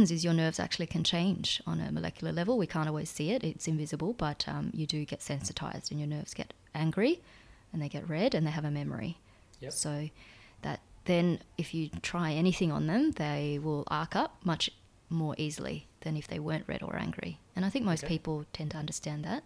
happens is your nerves actually can change on a molecular level. We can't always see it; it's invisible, but um, you do get sensitized, and your nerves get angry, and they get red, and they have a memory. Yep. So that then, if you try anything on them, they will arc up much more easily than if they weren't red or angry. And I think most Okay. people tend to understand that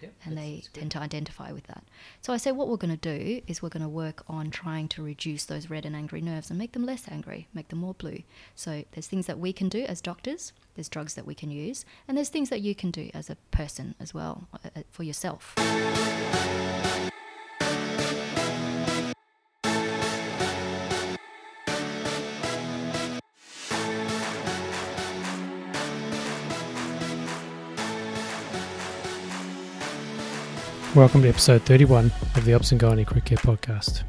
Yep, and they tend to identify with that. So I say what we're going to do is we're going to work on trying to reduce those red and angry nerves and make them less angry, make them more blue. So there's things that we can do as doctors, there's drugs that we can use, and there's things that you can do as a person as well uh, uh, for yourself. Welcome to episode 31 of the Obs and Gynae Crit Care Podcast.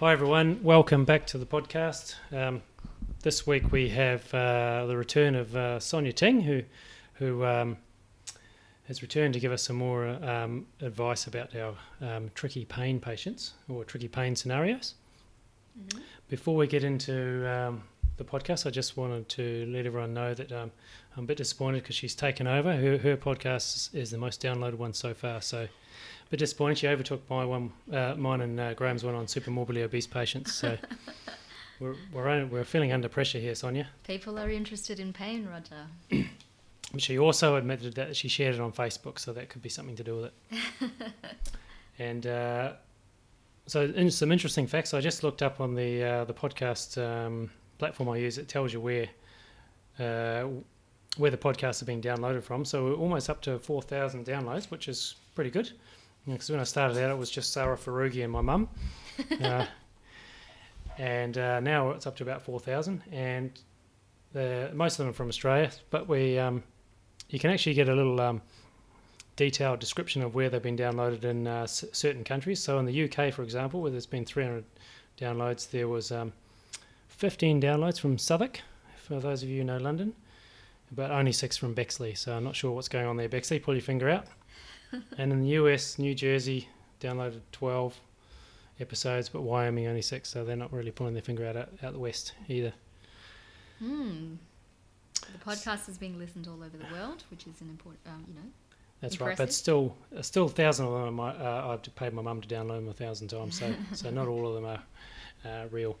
Hi everyone, welcome back to the podcast. Um, this week we have uh, the return of uh, Sonia Ting, who who um, has returned to give us some more um, advice about our um, tricky pain patients or tricky pain scenarios. Before we get into um, the podcast, I just wanted to let everyone know that um, I'm a bit disappointed because she's taken over. Her, her podcast is the most downloaded one so far, so a bit disappointed. She overtook my one, uh, mine and uh, Graham's one on super morbidly obese patients. So we're we're, we're feeling under pressure here, Sonia. People are interested in pain, Roger. She also admitted that she shared it on Facebook, so that could be something to do with it. and uh, so, in some interesting facts. I just looked up on the uh, the podcast um, platform I use. It tells you where uh, where the podcasts are being downloaded from. So we're almost up to four thousand downloads, which is pretty good. Because when I started out, it was just Sarah Farugi and my mum. uh, and uh, now it's up to about four thousand, and the, most of them are from Australia. But we um, you can actually get a little um, detailed description of where they've been downloaded in uh, s- certain countries. So in the UK, for example, where there's been 300 downloads, there was um, 15 downloads from Southwark, for those of you who know London, but only six from Bexley. So I'm not sure what's going on there. Bexley, pull your finger out. and in the US, New Jersey downloaded 12 episodes, but Wyoming only six. So they're not really pulling their finger out out, out the west either. Hmm. The podcast is being listened all over the world, which is an important, um, you know. That's right, but still, uh, still a thousand of them. are My, uh, I've paid my mum to download them a thousand times, so so not all of them are uh, real.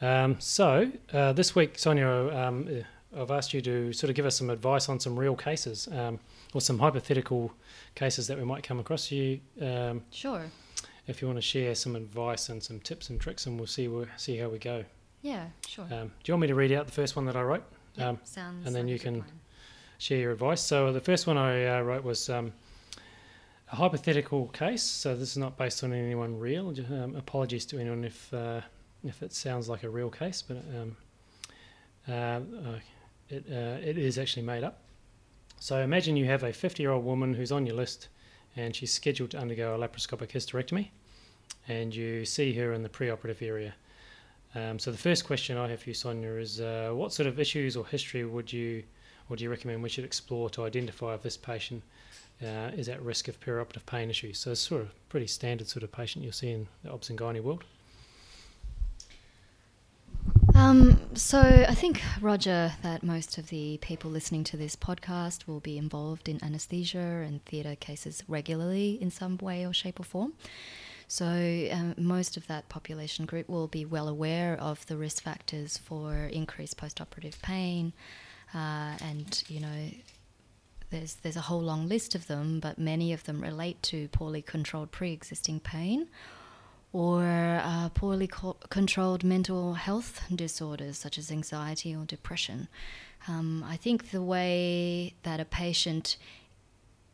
Um, so uh, this week, Sonia, um, uh, I've asked you to sort of give us some advice on some real cases um, or some hypothetical cases that we might come across. You, um, Sure. if you want to share some advice and some tips and tricks, and we'll see where, see how we go. Yeah, sure. Um, do you want me to read out the first one that I wrote? Yeah, um, sounds and then like you can- plan. share your advice. So the first one I uh, wrote was um, a hypothetical case. So this is not based on anyone real. Um, apologies to anyone if uh, if it sounds like a real case, but um, uh, it uh, it is actually made up. So imagine you have a 50 year old woman who's on your list, and she's scheduled to undergo a laparoscopic hysterectomy, and you see her in the preoperative area. Um, so the first question I have for you, Sonia, is uh, what sort of issues or history would you or do you recommend we should explore to identify if this patient uh, is at risk of perioperative pain issues? So it's sort of pretty standard sort of patient you'll see in the obs and gynae world. Um, so I think, Roger, that most of the people listening to this podcast will be involved in anesthesia and theatre cases regularly in some way or shape or form. So um, most of that population group will be well aware of the risk factors for increased postoperative pain, uh, and you know. There's, there's a whole long list of them, but many of them relate to poorly controlled pre existing pain or uh, poorly co- controlled mental health disorders such as anxiety or depression. Um, I think the way that a patient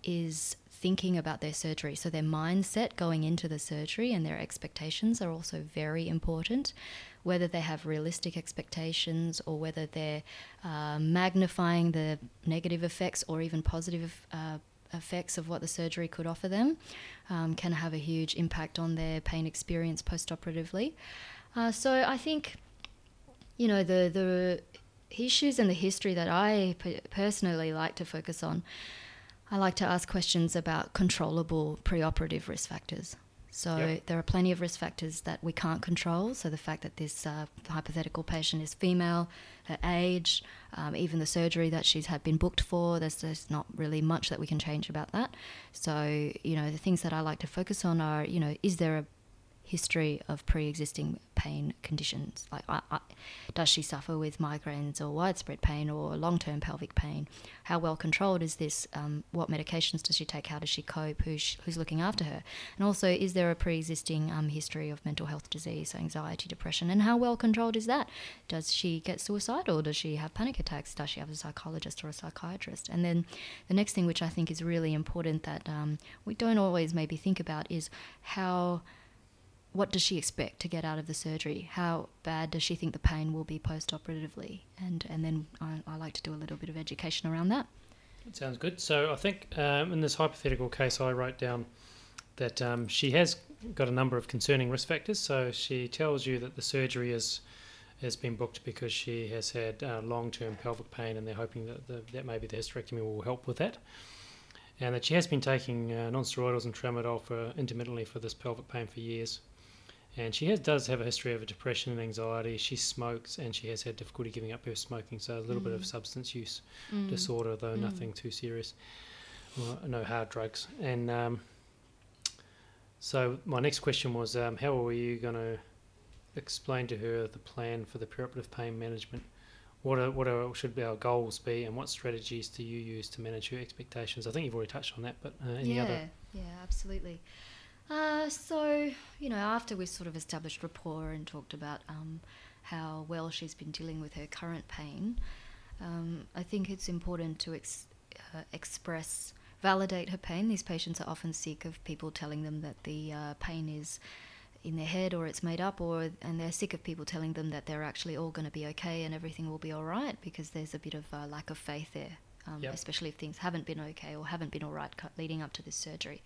is thinking about their surgery, so their mindset going into the surgery and their expectations are also very important. Whether they have realistic expectations or whether they're uh, magnifying the negative effects or even positive uh, effects of what the surgery could offer them um, can have a huge impact on their pain experience postoperatively. Uh, so I think you know, the the issues and the history that I personally like to focus on, I like to ask questions about controllable preoperative risk factors. So Yep. there are plenty of risk factors that we can't control. So the fact that this uh, hypothetical patient is female, her age, um, even the surgery that she's had been booked for, there's, there's not really much that we can change about that. So you know the things that I like to focus on are you know is there a history of pre-existing pain conditions. Like I, I, does she suffer with migraines or widespread pain or long-term pelvic pain? How well controlled is this um, what medications does she take? How does she cope? Who's, who's looking after her? And also is there a pre-existing um, history of mental health disease anxiety depression? And how well controlled is that? Does she get suicidal? Does she have panic attacks? Does she have a psychologist or a psychiatrist? And then the next thing which i think is really important that um, we don't always maybe think about is how what does she expect to get out of the surgery? How bad does she think the pain will be post-operatively? And and then I, I like to do a little bit of education around that. That sounds good. So I think um, in this hypothetical case, I wrote down that um, she has got a number of concerning risk factors. So she tells you that the surgery is has been booked because she has had uh, long-term pelvic pain, and they're hoping that the, that maybe the hysterectomy will help with that. And that she has been taking uh, non-steroidals and tramadol for intermittently for this pelvic pain for years. And she has, does have a history of a depression and anxiety. She smokes and she has had difficulty giving up her smoking, so a little bit of Mm. substance use Mm. disorder, though Mm. nothing too serious. Well, no hard drugs. And um, so my next question was, um, how are you going to explain to her the plan for the preoperative pain management? What are, what are, should our goals be, and what strategies do you use to manage her expectations? I think you've already touched on that, but uh, any yeah, other? yeah, absolutely. Uh, so you know, after we sort of established rapport and talked about um, how well she's been dealing with her current pain, um, I think it's important to ex- uh, express, validate her pain. These patients are often sick of people telling them that the uh, pain is in their head or it's made up or and they're sick of people telling them that they're actually all going to be okay and everything will be all right because there's a bit of uh, lack of faith there um, Yep. especially if things haven't been okay or haven't been all right leading up to this surgery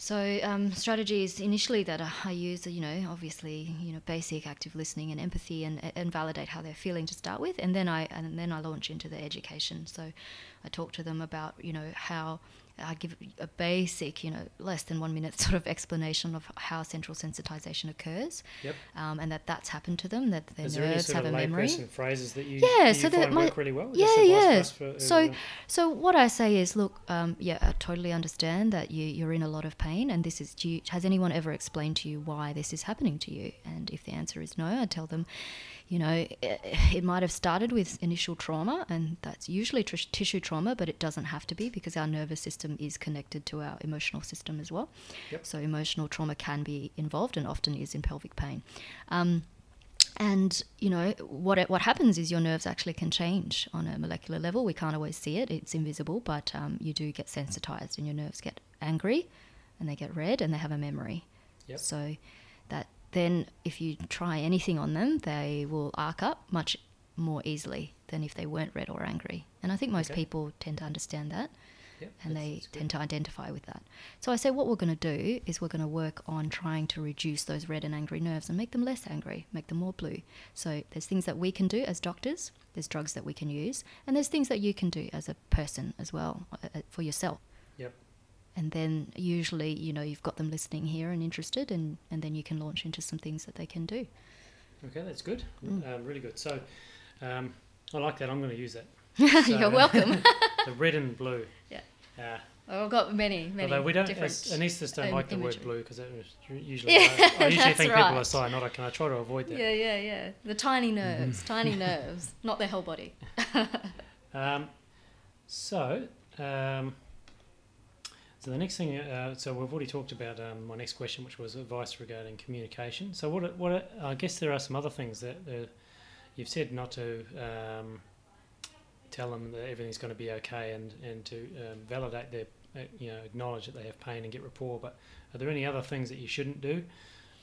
so um, strategies initially that I use are, you know, obviously, you know, basic active listening and empathy, and, and validate how they're feeling to start with, and then I and then I launch into the education. So I talk to them about, you know, how I give a basic, you know, less than one minute sort of explanation of how central sensitization occurs, Yep. um, and that that's happened to them, that their Is nerves have of a memory. phrases that you, Yeah, that so you that my- work really well? yeah, yeah. for So-. So what I say is, look, um, yeah, I totally understand that you, you're in a lot of pain, and this is. Do you, has anyone ever explained to you why this is happening to you? And if the answer is no, I tell them, you know, it, it might have started with initial trauma, and that's usually tr- tissue trauma, but it doesn't have to be because our nervous system is connected to our emotional system as well. Yep. So emotional trauma can be involved, and often is in pelvic pain. Um, and you know what it, what happens is your nerves actually can change on a molecular level. We can't always see it; it's invisible, but um, you do get sensitized, and your nerves get angry, and they get red, and they have a memory. Yep. So that then, if you try anything on them, they will arc up much more easily than if they weren't red or angry. And I think most Okay. people tend to understand that Yep, and that's- they that's tend to identify with that. So I say what we're going to do is we're going to work on trying to reduce those red and angry nerves and make them less angry, make them more blue. So there's things that we can do as doctors, there's drugs that we can use, and there's things that you can do as a person as well uh, uh, for yourself. And then usually, you know, you've got them listening here and interested, and, and then you can launch into some things that they can do. Okay, that's good. Mm. Um, really good. So, um, I like that. I'm going to use that. You're welcome. The red and blue. Yeah. Uh, I've got many, many although we don't, different. anaesthetists don't um, like the word blue because it usually, Yeah, I, I usually think people are right. cyanotic, and I try to avoid that. Yeah, yeah, yeah. The tiny nerves, tiny nerves, not their whole body. Um, so, um, so the next thing, uh, so we've already talked about um, my next question, which was advice regarding communication. So, what, what I guess there are some other things that uh, you've said not to um, tell them that everything's going to be okay, and and to um, validate their, uh, you know, acknowledge that they have pain and get rapport. But are there any other things that you shouldn't do?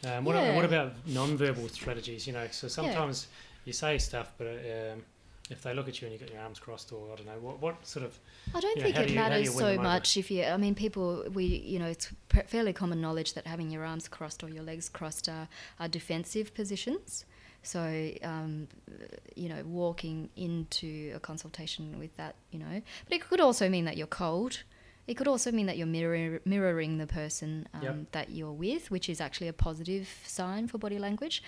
Um, what, Yeah. what about non-verbal strategies? You know, so sometimes you say stuff, but um, if they look at you and you got your arms crossed, or I don't know, what, what sort of I don't think how it do you- matters so much if you. I mean, people. We, you know, it's fairly common knowledge that having your arms crossed or your legs crossed are, are defensive positions. So, um, you know, walking into a consultation with that, you know, but it could also mean that you're cold. It could also mean that you're mirror, mirroring the person um, Yep. that you're with, which is actually a positive sign for body language.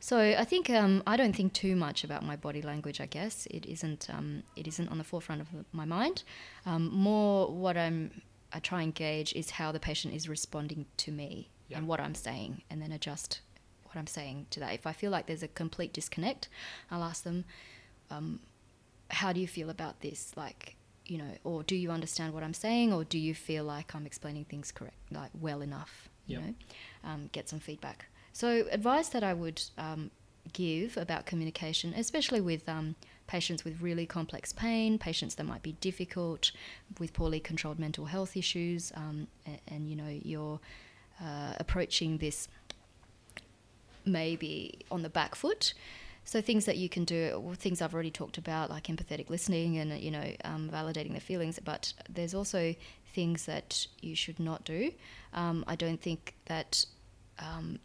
So I think um, I don't think too much about my body language. I guess it isn't um, it isn't on the forefront of my mind. Um, more what I'm I try and gauge is how the patient is responding to me Yeah. and what I'm saying, and then adjust what I'm saying to that. If I feel like there's a complete disconnect, I'll ask them, um, "How do you feel about this?" Like, you know, or do you understand what I'm saying, or do you feel like I'm explaining things correct, like well enough? You Yep. know, um, get some feedback. So, advice that I would um, give about communication, especially with um, patients with really complex pain, patients that might be difficult, with poorly controlled mental health issues, um, and, and you know you're uh, approaching this maybe on the back foot. So things that you can do, well, things I've already talked about, like empathetic listening and you know um, validating their feelings. But there's also things that you should not do. Um, I don't think that um,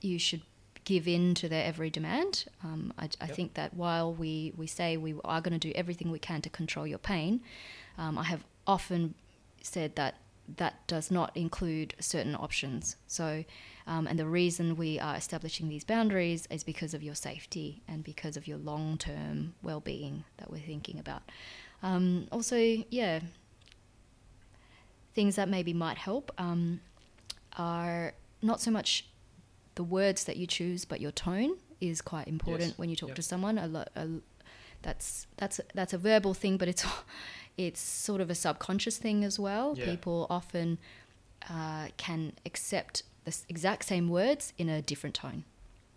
you should give in to their every demand. Um, I, I Yep. think that while we, we say we are going to do everything we can to control your pain, um, I have often said that that does not include certain options. So, um, and the reason we are establishing these boundaries is because of your safety and because of your long term well being that we're thinking about. Um, also, yeah, things that maybe might help um, are not so much the words that you choose, but your tone is quite important Yes. when you talk Yep. to someone. A lot, a, that's that's that's a verbal thing, but it's it's sort of a subconscious thing as well. Yeah. People often uh, can accept the exact same words in a different tone.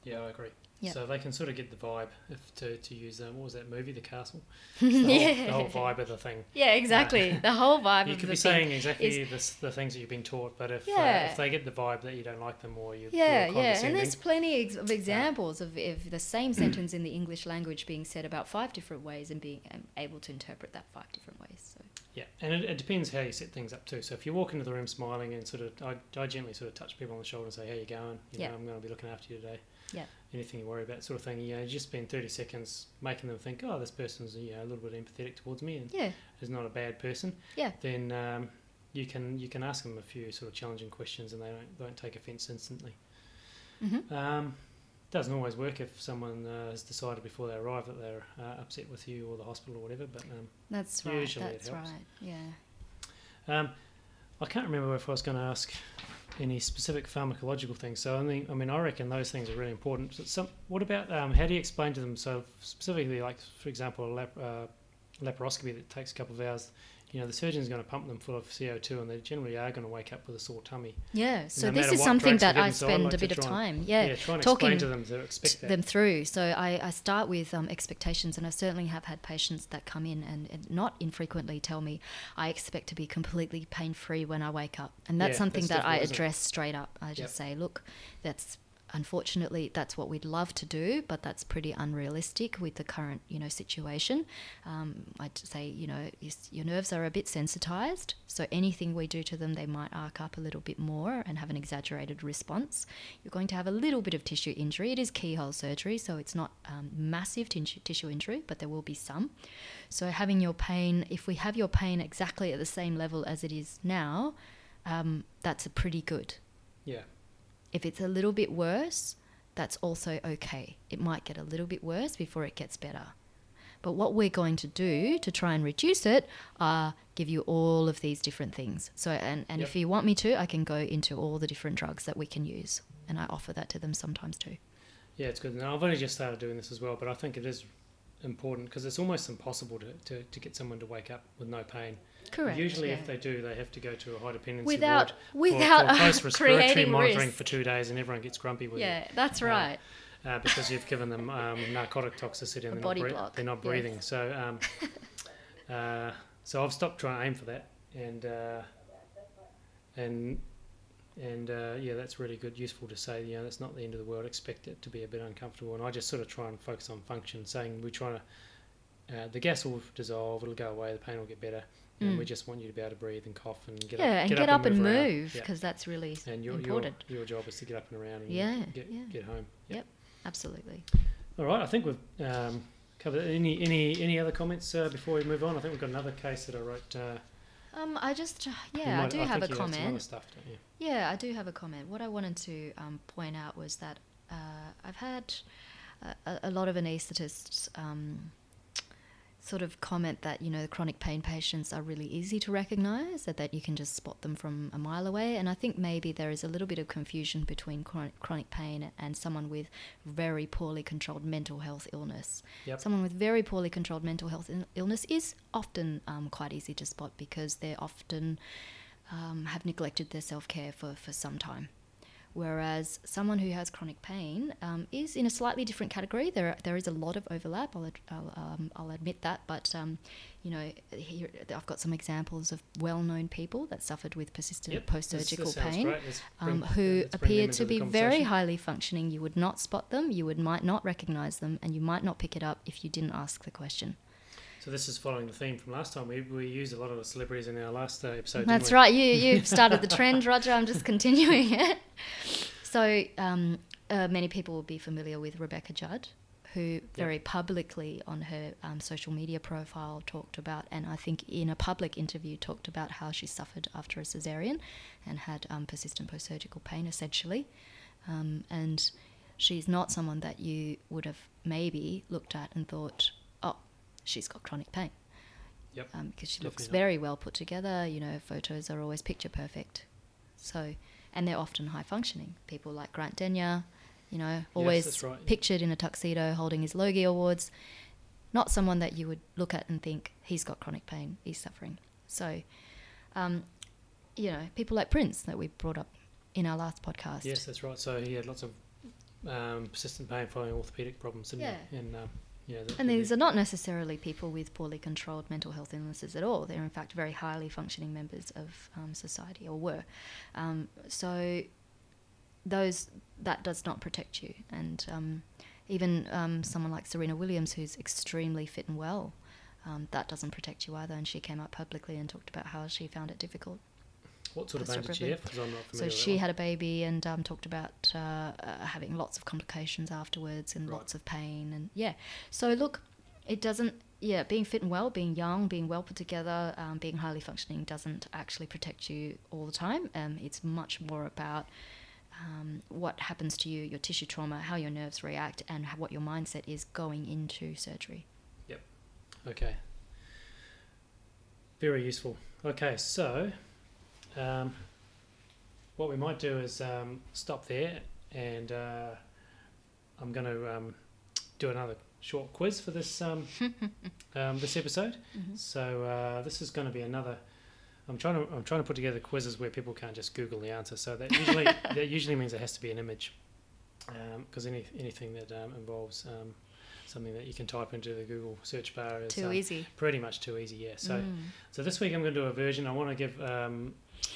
Yeah, I agree. Yep. So they can sort of get the vibe if to, to use um, what was that movie, The Castle? The, whole, the whole vibe of the thing. Yeah, exactly. the whole vibe You could be saying exactly the, s- the things that you've been taught, but if uh, if they get the vibe that you don't like them or you Yeah, yeah, and there's plenty of examples of, of the same sentence in the English language being said about five different ways and being um, able to interpret that five different ways. So Yeah, and it, it depends how you set things up too. So if you walk into the room smiling and sort of, I, I gently sort of touch people on the shoulder and say, "How you going? You Yeah. know, I'm going to be looking after you today. Yeah. Anything you worry about, sort of thing. You know, you just spend 30 seconds making them think, oh, this person's you know a little bit empathetic towards me and yeah, is not a bad person. Yeah. Then um, you can you can ask them a few sort of challenging questions and they don't don't take offence instantly. hmm Um, doesn't always work if someone uh, has decided before they arrive that they're uh, upset with you or the hospital or whatever. But um, that's right. Usually it helps. right. Yeah. Um, I can't remember if I was going to ask any specific pharmacological things. So I mean, I mean, I reckon those things are really important. So some, what about um, how do you explain to them? So specifically, like for example, a lap, uh, laparoscopy that takes a couple of hours. You know, the surgeon's going to pump them full of CO two, and they generally are going to wake up with a sore tummy. Yeah. So No this is something that I spend like a bit of time. Yeah. try and talking to them to them through. So I, I start with um, expectations, and I certainly have had patients that come in and, and not infrequently tell me, I expect to be completely pain free when I wake up. And that's Yeah, something that's that I difficult, isn't it? address straight up. I just say, look, that's unfortunately that's what we'd love to do, but that's pretty unrealistic with the current you know situation. Um, I'd say you know your, nerves are a bit sensitized, so anything we do to them, they might arc up a little bit more and have an exaggerated response. You're going to have a little bit of tissue injury. It is keyhole surgery, so it's not um, massive tissue tissue injury, but there will be some. So having your pain, if we have your pain exactly at the same level as it is now, um, that's a pretty good. Yeah, If it's a little bit worse, that's also okay. It might get a little bit worse before it gets better. But what we're going to do to try and reduce it are give you all of these different things. So, and, and if you want me to, I can go into all the different drugs that we can use. And I offer that to them sometimes too. yeah, it's good. Now I've only just started doing this as well, but I think it is important because it's almost impossible to, to, to get someone to wake up with no pain. Correct. Usually, yeah. if they do, they have to go to a high dependency without ward without for, close respiratory creating monitoring risk. for two days, and everyone gets grumpy with it. Yeah, that's Um, right. you uh, because you've given them um, narcotic toxicity and they're body not, bre- they're not yes. breathing. So, um, uh, so I've stopped trying to aim for that, and uh, and and uh, yeah, that's really good, useful to say. You know, that's not the end of the world. Expect it to be a bit uncomfortable, and I just sort of try and focus on function, saying we're trying to. Uh, the gas will dissolve. It'll go away. The pain will get better, and Mm. we just want you to be able to breathe and cough and get yeah, up, and get, get, up, and around. move Yeah. because that's really And your, your important. your job is to get up and around and Yeah, get yeah. get home. Yep. absolutely. All right, I think we've um, covered any any any other comments uh, before we move on. I think we've got another case that I wrote. Uh, Um, I just, you yeah, I might- do have a you had some other comment. Stuff, don't you? Yeah, I do have a comment. What I wanted to um, point out was that uh, I've had a, a- a lot of anaesthetists um, sort of comment that you know the chronic pain patients are really easy to recognise, that, that you can just spot them from a mile away. And I think maybe there is a little bit of confusion between chronic, chronic pain and someone with very poorly controlled mental health illness. Yep. Someone with very poorly controlled mental health il- illness is often um, quite easy to spot because they're often um, have neglected their self care for, for some time. Whereas someone who has chronic pain um, is in a slightly different category. There, there is a lot of overlap. I'll, ad- I'll, um, I'll admit that. But um, you know, here I've got some examples of well-known people that suffered with persistent Yep, post-surgical pain. Um, bring- who let's bring them appear to be very highly functioning. You would not spot them. You would might not recognize them, and you might not pick it up if you didn't ask the question. So this is following the theme from last time. We, we used a lot of the celebrities in our last uh, episode. That's right. You you've started the trend, Roger. I'm just continuing it. So um, uh, many people will be familiar with Rebecca Judd, who very publicly on her um, social media profile talked about, and I think in a public interview talked about how she suffered after a cesarean and had um, persistent post-surgical pain, essentially. Um, and she's not someone that you would have maybe looked at and thought, she's got chronic pain Yep. um, because she looks Definitely not. very well put together. You know, photos are always picture perfect. So, and they're often high functioning. People like Grant Denyer, you know, always that's right, yeah. pictured in a tuxedo holding his Logie Awards. Not someone that you would look at and think he's got chronic pain, he's suffering. So, um, you know, people like Prince that we brought up in our last podcast. Yes, that's right. So he had lots of um, persistent pain following orthopedic problems, didn't Yeah. he? And um, yeah, And these are not necessarily people with poorly controlled mental health illnesses at all. They're, in fact, very highly functioning members of um, society, or were. Um, so, those that does not protect you. And um, even um, someone like Serena Williams, who's extremely fit and well, um, that doesn't protect you either. And she came out publicly and talked about how she found it difficult. What sort of pain did she have? Because I'm not So familiar. she had a baby and um, talked about uh, uh, having lots of complications afterwards and Right. lots of pain and yeah. So look, it doesn't. Yeah, being fit and well, being young, being well put together, um, being highly functioning doesn't actually protect you all the time. Um, it's much more about um, what happens to you, your tissue trauma, how your nerves react, and what your mindset is going into surgery. Yep. Okay. Very useful. Okay, so um, what we might do is um, stop there, and uh, I'm going to um, do another short quiz for this um, um, this episode. Mhm. So uh, this is going to be another. I'm trying to I'm trying to put together quizzes where people can't just Google the answer. So that usually that usually means it has to be an image, because any anything that um, involves um, something that you can type into the Google search bar is Too um, easy. pretty much too easy. Yeah. So Mm. so this week I'm going to do a version. I want to give um,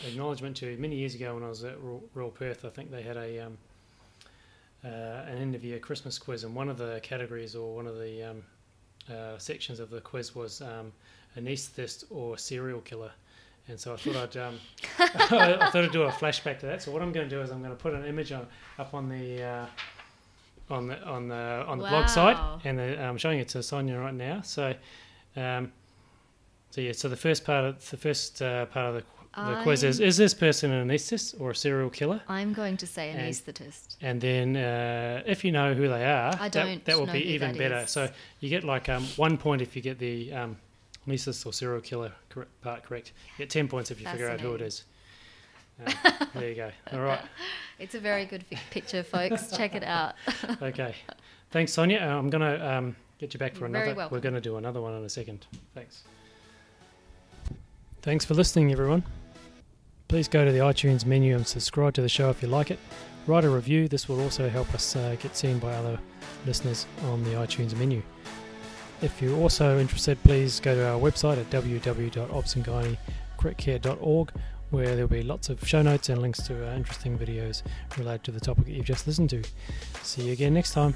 acknowledgement to many years ago when I was at Royal, Perth. I think they had a um, uh, an end of year Christmas quiz, and one of the categories or one of the um, uh, sections of the quiz was um, anaesthetist or serial killer. And so I thought I'd um, I thought I'd do a flashback to that. So what I'm going to do is I'm going to put an image on, up on the uh, on the on the on the blog site, and uh, I'm showing it to Sonia right now. So. Um, so yeah, so the first part of the first uh, part of the, the quiz is: Is this person an anaesthetist or a serial killer? I'm going to say And- anaesthetist. And then, uh, if you know who they are, I that, don't that will be even better. is. So you get like um, one point if you get the um, anaesthetist or serial killer part correct. You get ten points if you figure out who it is. Uh, there you go. All right. It's a very good picture, folks. Check it out. Okay. Thanks, Sonia. Uh, I'm going to um, get you back for You're another. We're going to do another one in a second. Thanks. Thanks for listening, everyone. Please go to the iTunes menu and subscribe to the show if you like it. Write a review. This will also help us uh, get seen by other listeners on the iTunes menu. If you're also interested, please go to our website at www.obsandgynaecritcare.org where there'll be lots of show notes and links to uh, interesting videos related to the topic that you've just listened to. See you again next time.